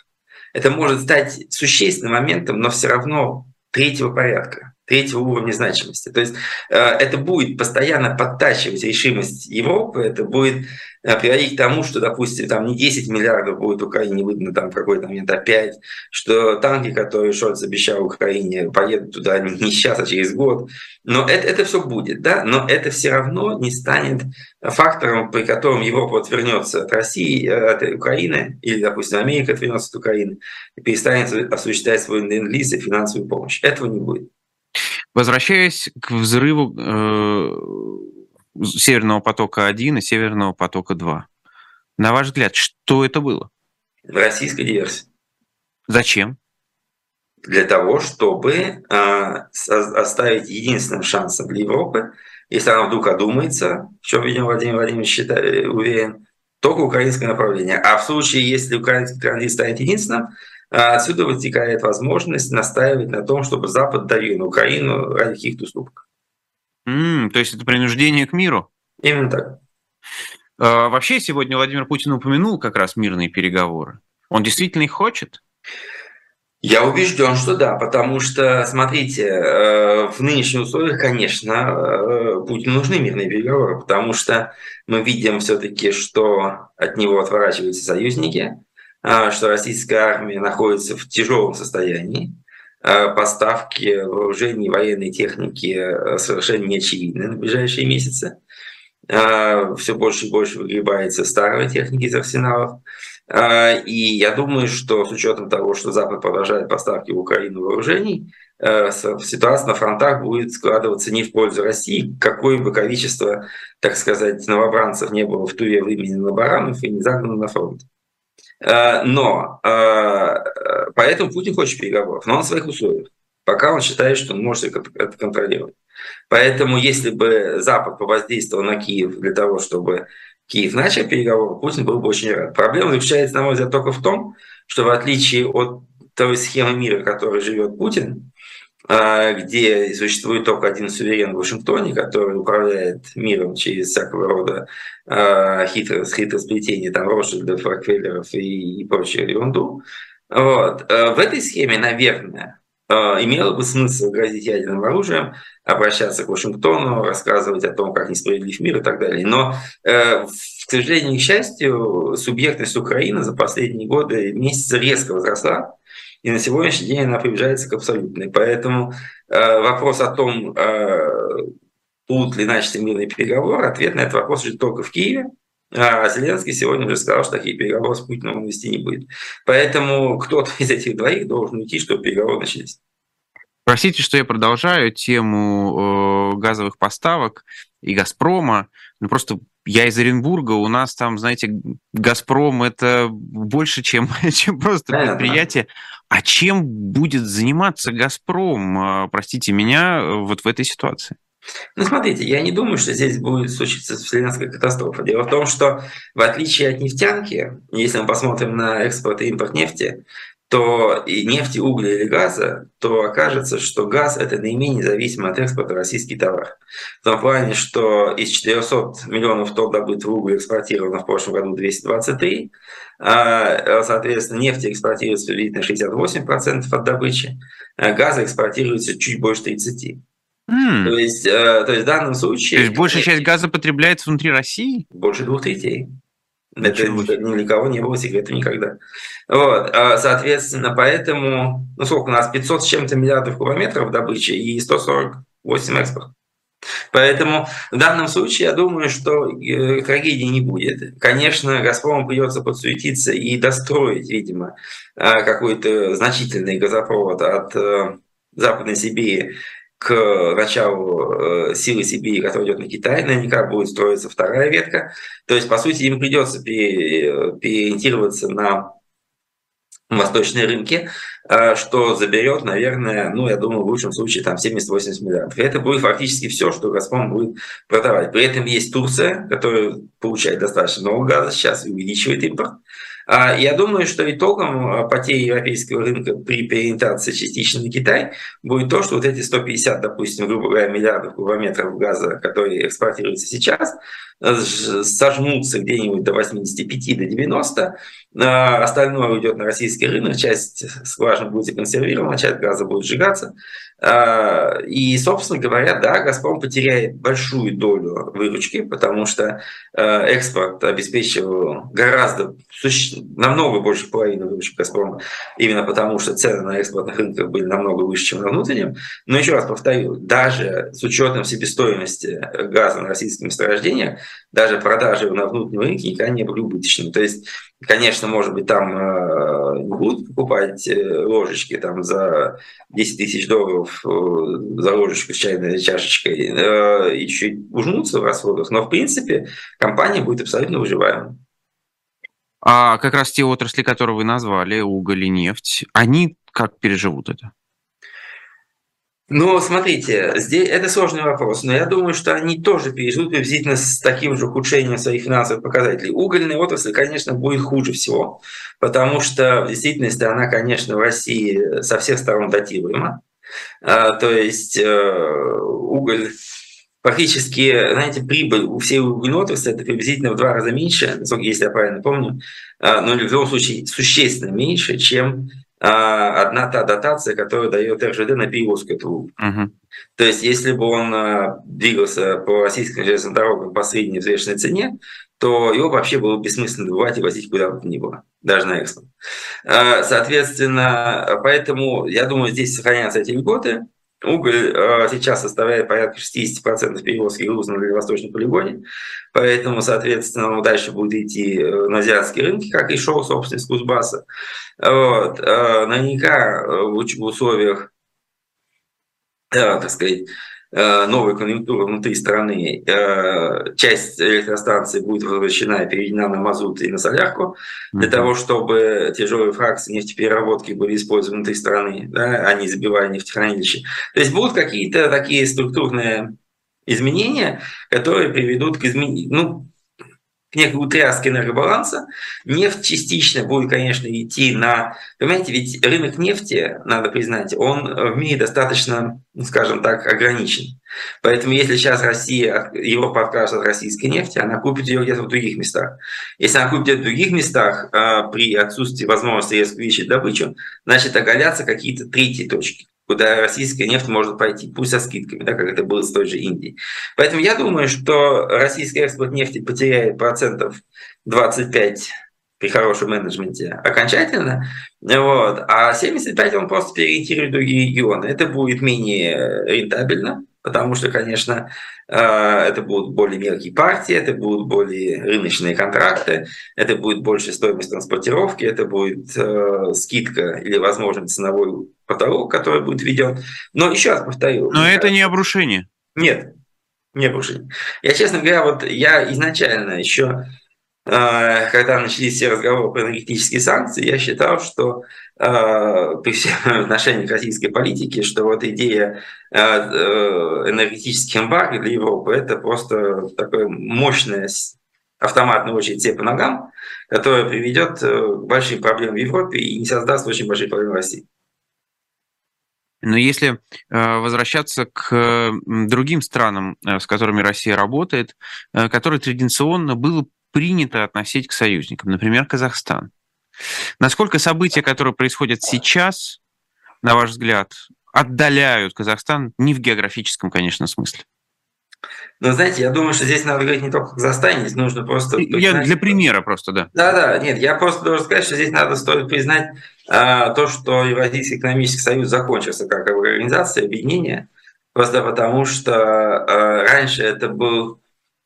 Это может стать существенным моментом, но все равно третьего порядка третьего уровня значимости. То есть э, это будет постоянно подтачивать решимость Европы, это будет приводить к тому, что, допустим, там не 10 миллиардов будет Украине выдано там в какой-то момент, а 5, что танки, которые Шольц обещал Украине, поедут туда не сейчас, а через год. Но это, это все будет, да, но это все равно не станет фактором, при котором Европа отвернется от России, э, от Украины, или, допустим, Америка отвернется от Украины и перестанет осуществлять свой ленд-лиз и финансовую помощь. Этого не будет. Возвращаясь к взрыву э, Северного потока-1 и Северного потока-2, на ваш взгляд, что это было? Российская диверсия. Зачем? Для того, чтобы э, оставить единственным шансом для Европы, если она вдруг одумается, в чем, видимо, Владимир Владимирович считает, уверен, только украинское направление. А в случае, если украинский транзит станет единственным, а отсюда вытекает возможность настаивать на том, чтобы Запад давил на Украину ради каких-то уступок. Mm, то есть это принуждение к миру? Именно так. А, вообще сегодня Владимир Путин упомянул как раз мирные переговоры. Он действительно их хочет? Я убежден, что да, потому что, смотрите, э, в нынешних условиях, конечно, э, Путину нужны мирные переговоры, потому что мы видим все-таки, что от него отворачиваются союзники, а, что российская армия находится в тяжелом состоянии, поставки вооружений, военной техники совершенно не очевидны на ближайшие месяцы. Все больше и больше выгребается старой техники из арсеналов. И я думаю, что с учетом того, что Запад продолжает поставки в Украину вооружений, Э, ситуация на фронтах будет складываться не в пользу России, какое бы количество, так сказать, новобранцев не было в Туве выменено на баранов и не загнано на фронт. Э, но э, поэтому Путин хочет переговоров, но в своих условиях, пока он считает, что он может это контролировать. Поэтому если бы Запад повоздействовал на Киев для того, чтобы Киев начал переговоры, Путин был бы очень рад. Проблема заключается, на мой взгляд, только в том, что в отличие от той схемы мира, в которой живет Путин, а, где существует только один суверен в Вашингтоне, который управляет миром через всякого рода а, хитрость, хитросплетение там Ротшильдов, Рокфеллеров и, и прочую ерунду. Вот. А, в этой схеме, наверное, имело бы смысл грозить ядерным оружием, обращаться к Вашингтону, рассказывать о том, как несправедлив мир и так далее. Но, к сожалению, к счастью, субъектность Украины за последние годы месяцы резко возросла. И на сегодняшний день она приближается к абсолютной. Поэтому э, вопрос о том, э, будут ли начаты мирные переговоры, ответ на этот вопрос лежит только в Киеве. А Зеленский сегодня уже сказал, что такие переговоры с Путиным он вести не будет. Поэтому кто-то из этих двоих должен уйти, чтобы переговоры начались. Простите, что я продолжаю тему э, газовых поставок и «Газпрома». Ну, просто я из Оренбурга, у нас там, знаете, «Газпром» — это больше, чем, чем просто Понятно. предприятие. А чем будет заниматься «Газпром», а, простите меня, вот в этой ситуации? Ну, смотрите, я не думаю, что здесь будет случиться вселенская катастрофа. Дело в том, что в отличие от нефтянки, если мы посмотрим на экспорт и импорт нефти, то и нефти, угля или газа, то окажется, что газ – это наименее зависимый от экспорта российский товар. В том плане, что из 400 миллионов тонн добытого угля экспортировано в прошлом году 223, а, соответственно, нефть экспортируется приблизительно 68% от добычи, а газа экспортируется чуть больше 30%. Mm. То, есть, э, то есть в данном случае... То есть большая часть газа потребляется внутри России? Больше двух третей. Это ни для кого не было секретом никогда. Вот, а, соответственно, поэтому, ну сколько у нас, 500 с чем-то миллиардов кубометров добычи и 148 экспорт. Поэтому в данном случае я думаю, что э, трагедии не будет. Конечно, Газпрому придется подсуетиться и достроить, видимо, а, какой-то значительный газопровод от э, Западной Сибири к началу э, силы Сибири, которая идет на Китай, наверняка будет строиться вторая ветка. То есть, по сути, им придется переориентироваться на восточные рынки, э, что заберет, наверное, ну, я думаю, в лучшем случае там 70-80 миллиардов. Это будет фактически все, что «Газпром» будет продавать. При этом есть Турция, которая получает достаточно много газа сейчас и увеличивает импорт. А, я думаю, что итогом а, потери европейского рынка при переориентации частично на Китай будет то, что вот эти 150, допустим, грубо говоря, миллиардов кубометров газа, которые экспортируются сейчас, э, сожмутся где-нибудь до 85 до 90, а остальное уйдет на российский рынок, часть скважин будет законсервирована, часть газа будет сжигаться. И, собственно говоря, да, «Газпром» потеряет большую долю выручки, потому что э, экспорт обеспечивал гораздо намного больше половины выручки «Газпрома», именно потому что цены на экспортных рынках были намного выше, чем на внутреннем. Но еще раз повторю, даже с учетом себестоимости газа на российских месторождениях, даже продажи на внутреннем рынке никогда не были убыточными. То есть, конечно, может быть, там э, не будут покупать э, ложечки там, за 10 тысяч долларов э, за ложечку с чайной чашечкой и чуть в расходах, но, в принципе, компания будет абсолютно выживаемой. А как раз те отрасли, которые вы назвали, уголь и нефть, они как переживут это? Ну, смотрите, здесь это сложный вопрос, но я думаю, что они тоже переживут приблизительно с таким же ухудшением своих финансовых показателей. Угольная отрасль, конечно, будет хуже всего, потому что в действительности она, конечно, в России со всех сторон датируема. А, то есть э, уголь Фактически, знаете, прибыль у всей угольной отрасли это приблизительно в два раза меньше, если я правильно помню, а, но в любом случае существенно меньше, чем одна та дотация, которую дает РЖД на перевозку угля. Uh-huh. То есть, если бы он а, двигался по российским железным дорогам по средней взвешенной цене, то его вообще было бессмысленно добывать и возить куда бы то ни было, даже на экспорт. Э, соответственно, поэтому, я думаю, здесь сохранятся эти льготы. Уголь э, сейчас составляет порядка 60% перевозки груза на Дальневосточном полигоне, поэтому, соответственно, он дальше будет идти на азиатские рынки, как и шел, собственно, с Кузбасса. Вот. Наверняка в условиях, так сказать, Э, новой конъюнктуры внутри страны, э, часть электростанций будет возвращена и переведена на мазут и на солярку, для mm-hmm. того, чтобы тяжелые фракции нефтепереработки были использованы внутри страны, да, а не забивая нефтехранилища. То есть будут какие-то такие структурные изменения, которые приведут к изменению, ну, некой утряске энергобаланса. Нефть частично будет, конечно, идти на... Понимаете, ведь рынок нефти, надо признать, он в мире достаточно, ну, скажем так, ограничен. Поэтому если сейчас Россия, Европа откажется от российской нефти, она купит ее где-то в других местах. Если она купит где-то в других местах а, при отсутствии возможности резко увеличить добычу, значит оголятся какие-то третьи точки куда российская нефть может пойти, пусть со скидками, да, как это было с той же Индией. Поэтому я думаю, что российский экспорт нефти потеряет процентов 25 при хорошем менеджменте окончательно, вот, а 75 он просто переориентирует другие регионы. Это будет менее рентабельно, потому что, конечно, э, это будут более мелкие партии, это будут более рыночные контракты, это будет больше стоимость транспортировки, это будет э, скидка или, возможно, ценовой потолок, который будет введен. Но еще раз повторю. Но это не обрушение. Нет, не обрушение. Я, честно говоря, вот я изначально еще э, когда начались все разговоры про энергетические санкции, я считал, что э, при всем отношении к российской политике, что вот идея э, энергетических эмбарго для Европы – это просто такое мощное автоматная очередь себе по ногам, которая приведет к большим проблемам в Европе и не создаст очень большие проблемы в России. Но если э, возвращаться к другим странам, э, с которыми Россия работает, э, которые традиционно было принято относить к союзникам, например, Казахстан. Насколько события, которые происходят сейчас, на ваш взгляд, отдаляют Казахстан не в географическом, конечно, смысле? Но знаете, я думаю, что здесь надо говорить не только о Казахстане, здесь нужно просто... Я для примера просто, да. Да-да, нет, я просто должен сказать, что здесь надо стоит признать а, то, что Евразийский экономический союз закончился как организация, объединение, просто потому что а, раньше это был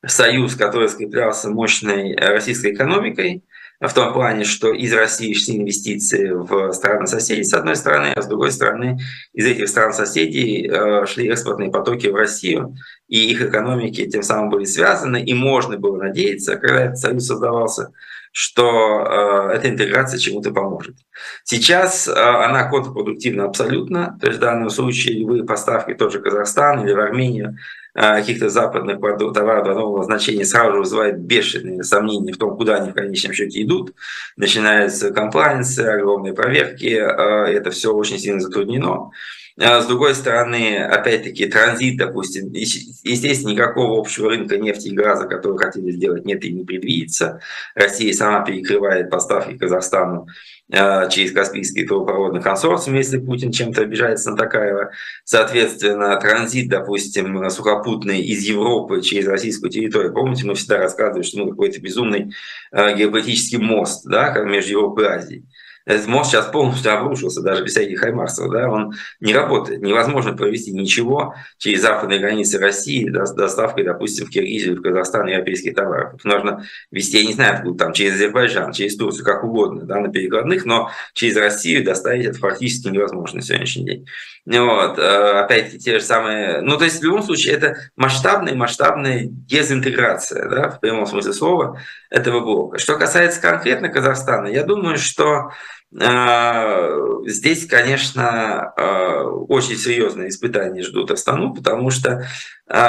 союз, который скреплялся мощной российской экономикой, в том плане, что из России шли инвестиции в страны-соседи с одной стороны, а с другой стороны из этих стран-соседей а, шли экспортные потоки в Россию, и их экономики тем самым были связаны, и можно было надеяться, когда этот союз создавался, что э, эта интеграция чему-то поможет. Сейчас э, она контрпродуктивна абсолютно, то есть в данном случае любые поставки в тот же Казахстан или в Армению э, каких-то западных товаров двойного значения сразу же вызывает бешеные сомнения в том, куда они в конечном счете идут. Начинаются комплайенсы, огромные проверки, э, это все очень сильно затруднено. С другой стороны, опять-таки, транзит, допустим, естественно, никакого общего рынка нефти и газа, который хотели сделать, нет и не предвидится. Россия сама перекрывает поставки Казахстану а, через Каспийский трубопроводный консорциум, если Путин чем-то обижается на Такаева. Соответственно, транзит, допустим, сухопутный из Европы через российскую территорию. Помните, мы всегда рассказывали, что ну, какой-то безумный а, геополитический мост да, между Европой и Азией. Этот мост сейчас полностью обрушился, даже без всяких хаймарсов. Да, он не работает. Невозможно провести ничего через западные границы России с доставкой, допустим, в Киргизию, в Казахстан европейских товаров. Нужно вести, я не знаю, откуда там, через Азербайджан, через Турцию, как угодно, да, на перекладных, но через Россию доставить это практически невозможно на сегодняшний день. Вот, э, опять те же самые... Ну, то есть, в любом случае, это масштабная, масштабная дезинтеграция, да, в прямом смысле слова, этого блока. Что касается конкретно Казахстана, я думаю, что здесь, конечно, э, очень серьезные испытания ждут Астану, потому что,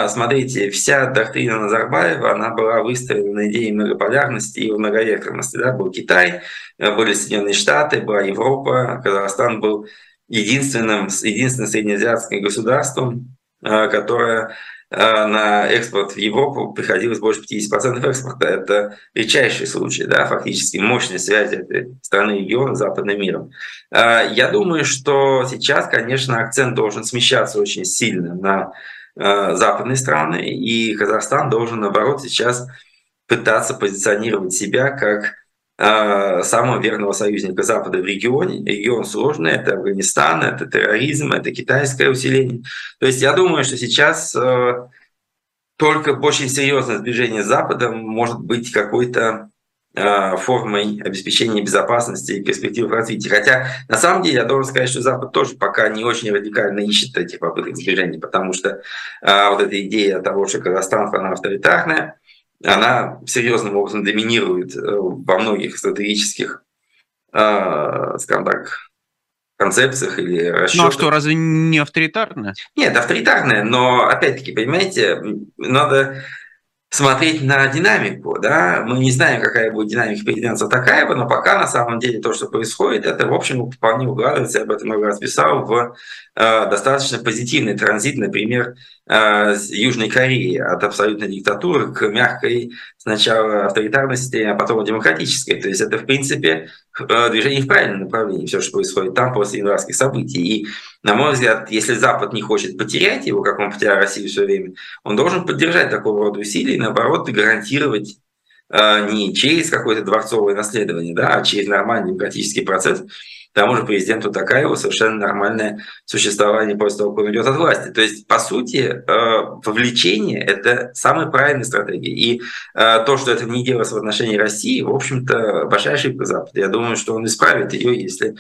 смотрите, вся доктрина Назарбаева, она была выстроена на идее многополярности и многовекторности. Да? Был Китай, были Соединенные Штаты, была Европа, Казахстан был единственным, единственным среднеазиатским государством, э, которое э, на экспорт в Европу приходилось больше 50% экспорта. Это редчайший случай, да, фактически мощной связи этой страны и региона с западным миром. Э, я думаю, что сейчас, конечно, акцент должен смещаться очень сильно на западные страны, и Казахстан должен, наоборот, сейчас пытаться позиционировать себя как самого верного союзника Запада в регионе. Регион сложный, это Афганистан, это терроризм, это китайское усиление. То есть я думаю, что сейчас э, только очень серьезное сближение с Западом может быть какой-то Э, формой обеспечения безопасности и перспектив развития. Хотя, на самом деле, я должен сказать, что Запад тоже пока не очень радикально ищет этих попыток сближения, потому что а, вот эта идея того, что Казахстан страна авторитарная, она серьезным образом доминирует э, во многих стратегических, э, скажем так, концепциях или расчетах. Ну а что, разве не авторитарная? Нет, авторитарная, но опять-таки, понимаете, надо смотреть на динамику, да, мы не знаем, какая будет динамика президента Такаева, но пока на самом деле то, что происходит, это, в общем, вполне угадывается, я об этом много раз писал, в э, достаточно позитивный транзит, например, Южной Кореи от абсолютной диктатуры к мягкой сначала авторитарной системе, а потом демократической. То есть это, в принципе, э, движение в правильном направлении, все, что происходит там после январских событий. И, на мой взгляд, если Запад не хочет потерять его, как он потерял Россию все время, он должен поддержать такого рода усилия и, наоборот, гарантировать э, не через какое-то дворцовое наследование, да, а через нормальный демократический процесс тому же президенту Такаеву совершенно нормальное существование после того, как он идет от власти. То есть, по сути, э, вовлечение – это самая правильная стратегия. И э, то, что это не делалось в отношении России, в общем-то, большая ошибка Запада. Я думаю, что он исправит ее, если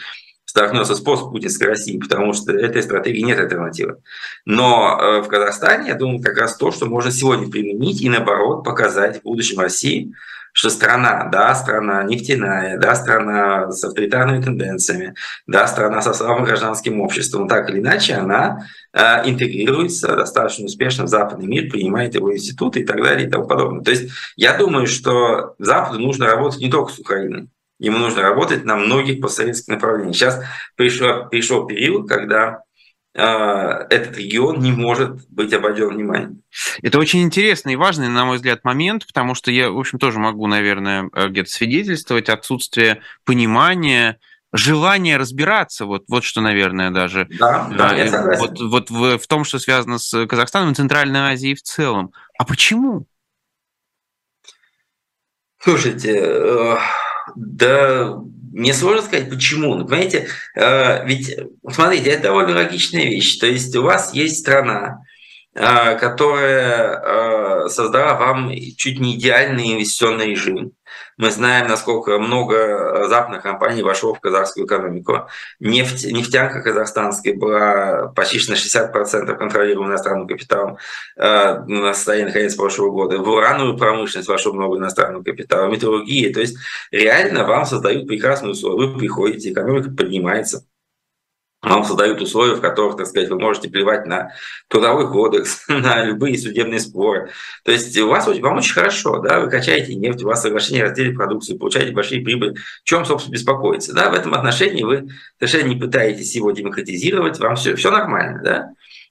столкнется с постпутинской Россией, потому что этой стратегии нет альтернативы. Но э, в Казахстане, я думаю, как раз то, что можно сегодня применить и, наоборот, показать в будущем России – что страна, да, страна нефтяная, да, страна с авторитарными тенденциями, да, страна со слабым гражданским обществом, так или иначе, она э, интегрируется достаточно успешно в западный мир, принимает его институты и так далее и тому подобное. То есть я думаю, что Западу нужно работать не только с Украиной, ему нужно работать на многих постсоветских направлениях. Сейчас пришел, пришел период, когда этот регион не может быть обойден вниманием. Это очень интересный и важный, на мой взгляд, момент, потому что я, в общем, тоже могу, наверное, э, где-то свидетельствовать отсутствие понимания, желание разбираться, вот, вот что, наверное, даже. Да, да, я согласен. Вот, вот в, в том, что связано с Казахстаном и Центральной Азией в целом. А почему? Слушайте, э, да мне сложно сказать, почему. Ну, понимаете, э, ведь, смотрите, это довольно логичная вещь. То есть у вас есть страна, э, которая э, создала вам чуть не идеальный инвестиционный режим. Мы знаем, насколько много западных компаний вошло в казахскую экономику. Нефть, нефтянка казахстанская была почти на 60% контролируема иностранным капиталом э, на состоянии конец прошлого года. В урановую промышленность вошло много иностранного капитала, металлургия. То есть реально вам создают прекрасные условия. Вы приходите, экономика поднимается вам создают условия, в которых, так сказать, вы можете плевать на трудовой кодекс, на любые судебные споры. То есть у вас, вам очень хорошо, да, вы качаете нефть, у вас соглашение разделить продукцию, получаете большие прибыли. В чем, собственно, беспокоиться? Да, в этом отношении вы совершенно не пытаетесь его демократизировать, вам все, все нормально, да.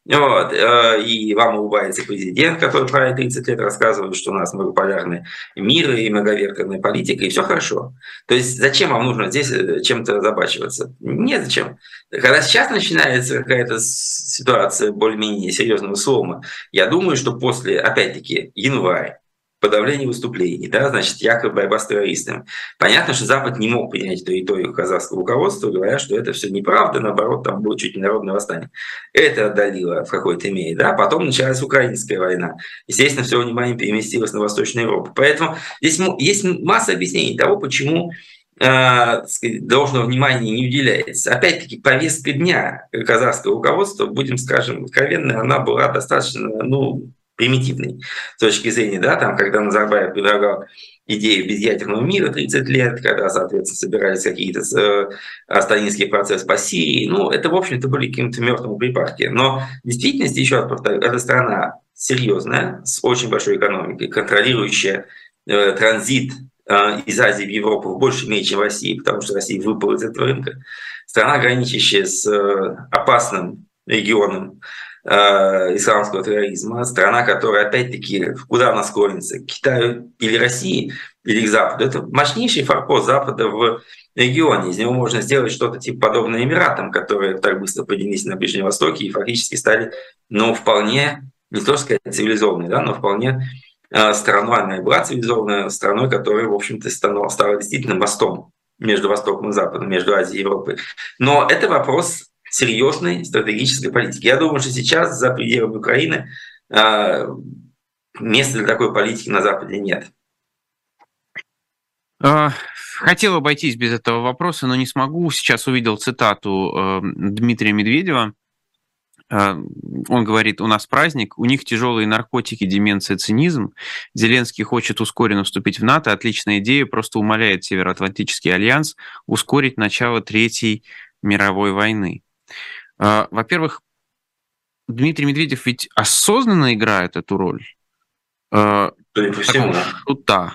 Вот. Э, и вам улыбается президент, который правит 30 лет, рассказывает, что у нас многополярный мир и многовекторная политика, и все хорошо. То есть зачем вам нужно здесь э, чем-то забачиваться? Нет, зачем. Когда сейчас начинается какая-то ситуация более-менее серьезного слома, я думаю, что после, опять-таки, января, подавление выступлений, да, значит, якобы борьба с террористами. Понятно, что Запад не мог принять территорию казахского руководства, говоря, что это все неправда, наоборот, там будет чуть не народное восстание. Это отдалило в какой-то мере, да, потом началась украинская война. Естественно, все внимание переместилось на Восточную Европу. Поэтому здесь есть масса объяснений того, почему э, должного внимания не уделяется. Опять-таки, повестка дня казахского руководства, будем, скажем, откровенны, она была достаточно, ну, примитивный с точки зрения, да, там, когда Назарбаев предлагал идею безъядерного мира 30 лет, когда, соответственно, собирались какие-то э, процессы по Сирии. Ну, это, в общем-то, были какие-то мертвые припадки. Но в действительности, еще раз повторю, эта страна серьезная, с очень большой экономикой, контролирующая э, транзит э, из Азии в Европу в большей мере, чем в России, потому что Россия выпала из этого рынка. Страна, граничащая с э, опасным регионом э, исламского терроризма, страна, которая, опять-таки, куда она склонится, к Китаю или России, или к Западу. Это мощнейший форпост Запада в регионе. Из него можно сделать что-то типа подобное Эмиратам, которые так быстро поднялись на Ближнем Востоке и фактически стали, ну, вполне, не то сказать цивилизованные, да, но вполне страной, она и была цивилизованной страной, которая, в общем-то, стала, стала действительно мостом между Востоком и Западом, между Азией и Европой. Но это вопрос серьезной стратегической политики. Я думаю, что сейчас за пределами Украины места для такой политики на Западе нет. А, хотел обойтись без этого вопроса, но не смогу. Сейчас увидел цитату э, Дмитрия Медведева. Э, он говорит, у нас праздник, у них тяжелые наркотики, деменция, цинизм. Зеленский хочет ускоренно вступить в НАТО. Отличная идея, просто умоляет Североатлантический альянс ускорить начало Третьей мировой войны. Э, во-первых, Дмитрий Медведев ведь осознанно играет эту роль. Судя по всему, шута.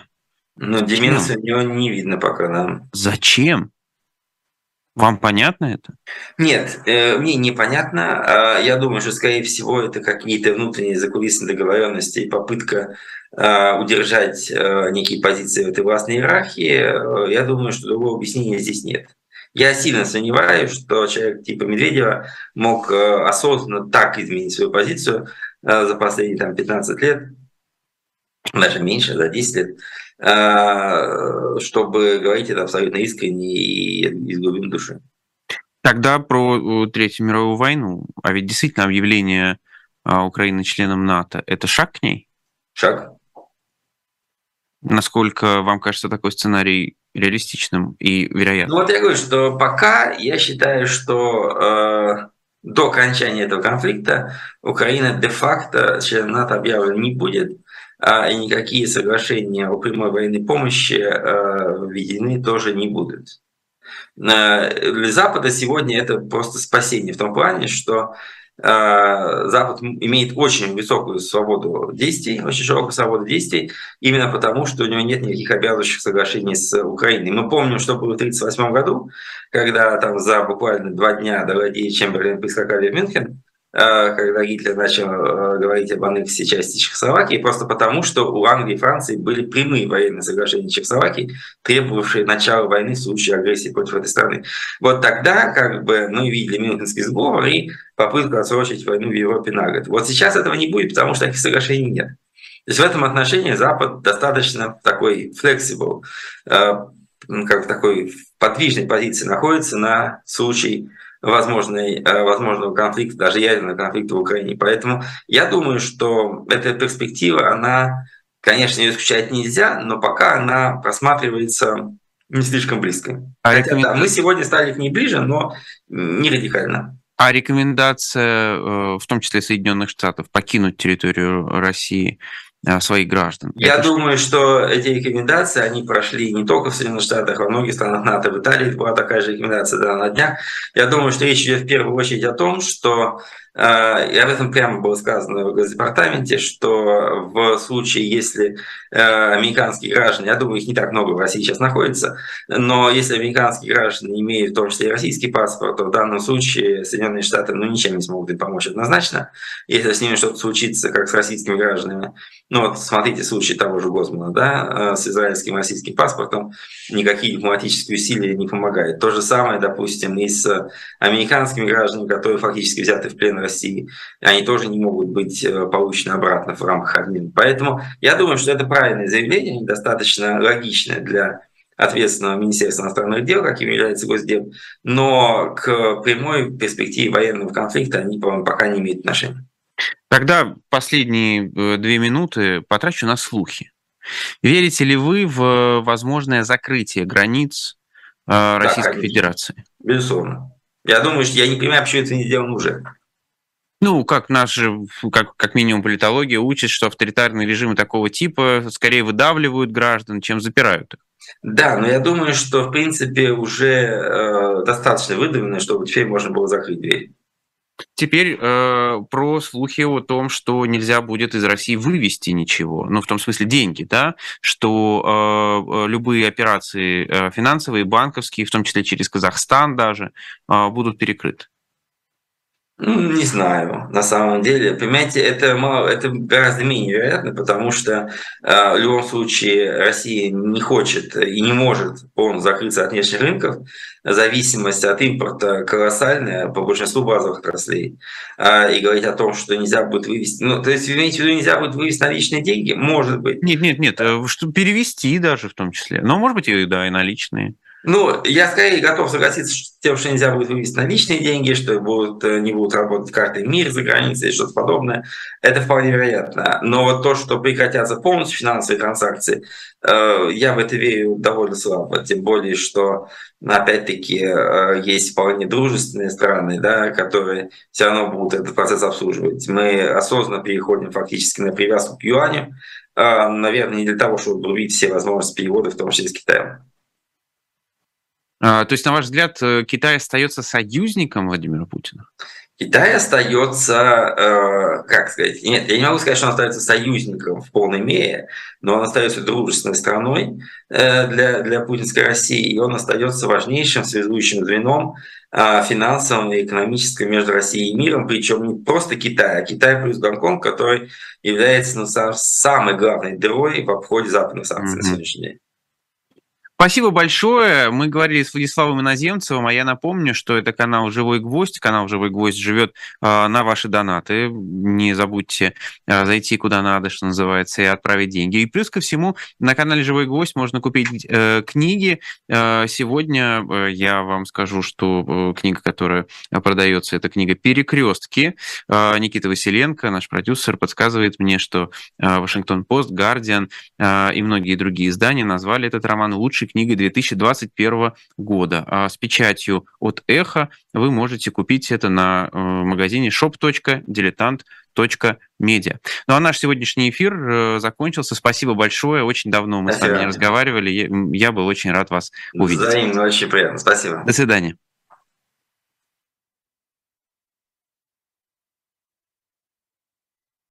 Но деменции у него не видно пока нам. Зачем? Вам понятно это? Нет, э, мне непонятно. А я думаю, что, скорее всего, это какие-то внутренние закулисные договоренности и попытка э, удержать э, некие позиции в этой властной иерархии. Я думаю, что другого объяснения здесь нет. Я сильно сомневаюсь, что человек типа Медведева мог осознанно так изменить свою позицию за последние там, 15 лет, даже меньше, за 10 лет, а, чтобы говорить это абсолютно искренне и из глубины души. Тогда про Третью мировую войну. А ведь действительно объявление Украины членом НАТО – это шаг к ней? Шаг. Насколько вам кажется такой сценарий реалистичным и вероятным? Ну вот я говорю, что пока я считаю, что э, до окончания этого конфликта Украина де-факто членом НАТО объявлена не будет. А, и никакие соглашения о прямой военной помощи а, введены тоже не будут. Для Запада сегодня это просто спасение в том плане, что Запад имеет очень высокую свободу действий, очень широкую свободу действий, именно потому, что у него нет никаких обязывающих соглашений с Украиной. Мы помним, что было в 1938 году, когда там за буквально два дня до Ладьи и Чемберлен прискакали в Мюнхен, когда Гитлер начал э, говорить об аннексии части Чехословакии, просто потому, что у Англии и Франции были прямые военные соглашения Чехословакии, требовавшие начала войны в случае агрессии против этой страны. Вот тогда как бы мы видели Мюнхенский сговор и попытку отсрочить войну в Европе на год. Вот сейчас этого не будет, потому что таких соглашений нет. То есть в этом отношении Запад достаточно такой flexible, э, как в такой подвижной позиции находится на случай возможной, э, возможного конфликта, даже ядерного конфликта в Украине. Поэтому я думаю, что эта перспектива, она, конечно, ее исключать нельзя, но пока она просматривается не слишком близко. А Хотя, рекомен... да, мы сегодня стали к ней ближе, но не радикально. А рекомендация, э, в том числе Соединенных Штатов, покинуть территорию России своих граждан. Я Это думаю, что эти рекомендации, они прошли не только в Соединенных Штатах, а во многих странах НАТО. В Италии была такая же рекомендация да, на днях. Я думаю, что речь идет в первую очередь о том, что Э, и об этом прямо было сказано в Госдепартаменте, что в случае, если э, американские граждане, я думаю, их не так много в России сейчас находится, но если американские граждане имеют в том числе и российский паспорт, то в данном случае Соединенные Штаты ну, ничем не смогут им помочь однозначно. Если с ними что-то случится, как с российскими гражданами, ну вот смотрите случай того же Гозмана, да, э, с израильским российским паспортом, никакие дипломатические усилия не помогают. То же самое, допустим, и с американскими гражданами, которые фактически взяты в плен России, они тоже не могут быть э, получены обратно в рамках обмена. Поэтому я думаю, что это правильное заявление, достаточно логичное для ответственного Министерства иностранных дел, каким является Госдеп, но к прямой перспективе военного конфликта они, по-моему, пока не имеют отношения. Тогда последние э, две минуты потрачу на слухи. Верите ли вы в возможное закрытие границ э, Российской да, Федерации? Безусловно. Я думаю, что я не понимаю, почему это не сделано уже. Ну, как наши, как, как минимум политология учит, что авторитарные режимы такого типа скорее выдавливают граждан, чем запирают их. Да, но я думаю, что в принципе уже э, достаточно выдавлено, чтобы теперь можно было закрыть дверь. Теперь э, про слухи о том, что нельзя будет из России вывести ничего, ну в том смысле деньги, да, что э, э любые операции э, финансовые, банковские, в том числе через Казахстан даже, э, будут перекрыты. Ну, не знаю, на самом деле. Понимаете, это, мало, это гораздо менее вероятно, потому что э, в любом случае Россия не хочет и не может полностью закрыться от внешних рынков. Зависимость от импорта колоссальная по большинству базовых отраслей. Э, и говорить о том, что нельзя будет вывести... Ну, то есть, имеете в виду, нельзя будет вывести наличные деньги? Может быть. Нет, нет, нет, э, что перевести даже в том числе. Но, может быть, и, да, и наличные. Ну, я скорее готов согласиться с тем, что нельзя будет вывести наличные деньги, что будут, э, не будут работать карты МИР за границей, что-то подобное. Это вполне вероятно. Но вот то, что прекратятся полностью финансовые транзакции, э, я в это верю довольно слабо. Тем более, что, опять-таки, э, есть вполне дружественные страны, да, которые все равно будут этот процесс обслуживать. Мы осознанно переходим фактически на привязку к юаню, наверное, не для того, чтобы убить все возможности перевода, в том числе с Китаем. А, то есть, на ваш взгляд, э, Китай остается союзником Владимира Путина? Китай остается, э, как сказать, нет, я не могу сказать, что он остается союзником в полной мере, но он остается дружественной страной э, для, для путинской России, и он остается важнейшим связующим звеном э, финансовым и экономическим между Россией и миром, причем не просто Китай, а Китай плюс Гонконг, который является ну, самой главной дырой в обходе западных санкций mm-hmm. на сегодняшний день. Спасибо большое. Мы говорили с Владиславом Иноземцевым, а я напомню, что это канал «Живой гвоздь». Канал «Живой гвоздь» живет э, на ваши донаты. Не забудьте э, зайти куда надо, что называется, и отправить деньги. И плюс ко всему, на канале «Живой гвоздь» можно купить э, книги. Э, сегодня э, я вам скажу, что э, книга, которая продается, это книга «Перекрестки». Э, Никита Василенко, наш продюсер, подсказывает мне, что «Вашингтон-Пост», «Гардиан» и многие другие издания назвали этот роман лучшей книгой 2021 года. А с печатью от Эхо вы можете купить это на э, магазине shop.diletant.media. Ну а наш сегодняшний эфир э, закончился. Спасибо большое. Очень давно мы Спасибо. с вами не разговаривали. Я был очень рад вас увидеть. Взаимно, очень приятно. Спасибо. До свидания.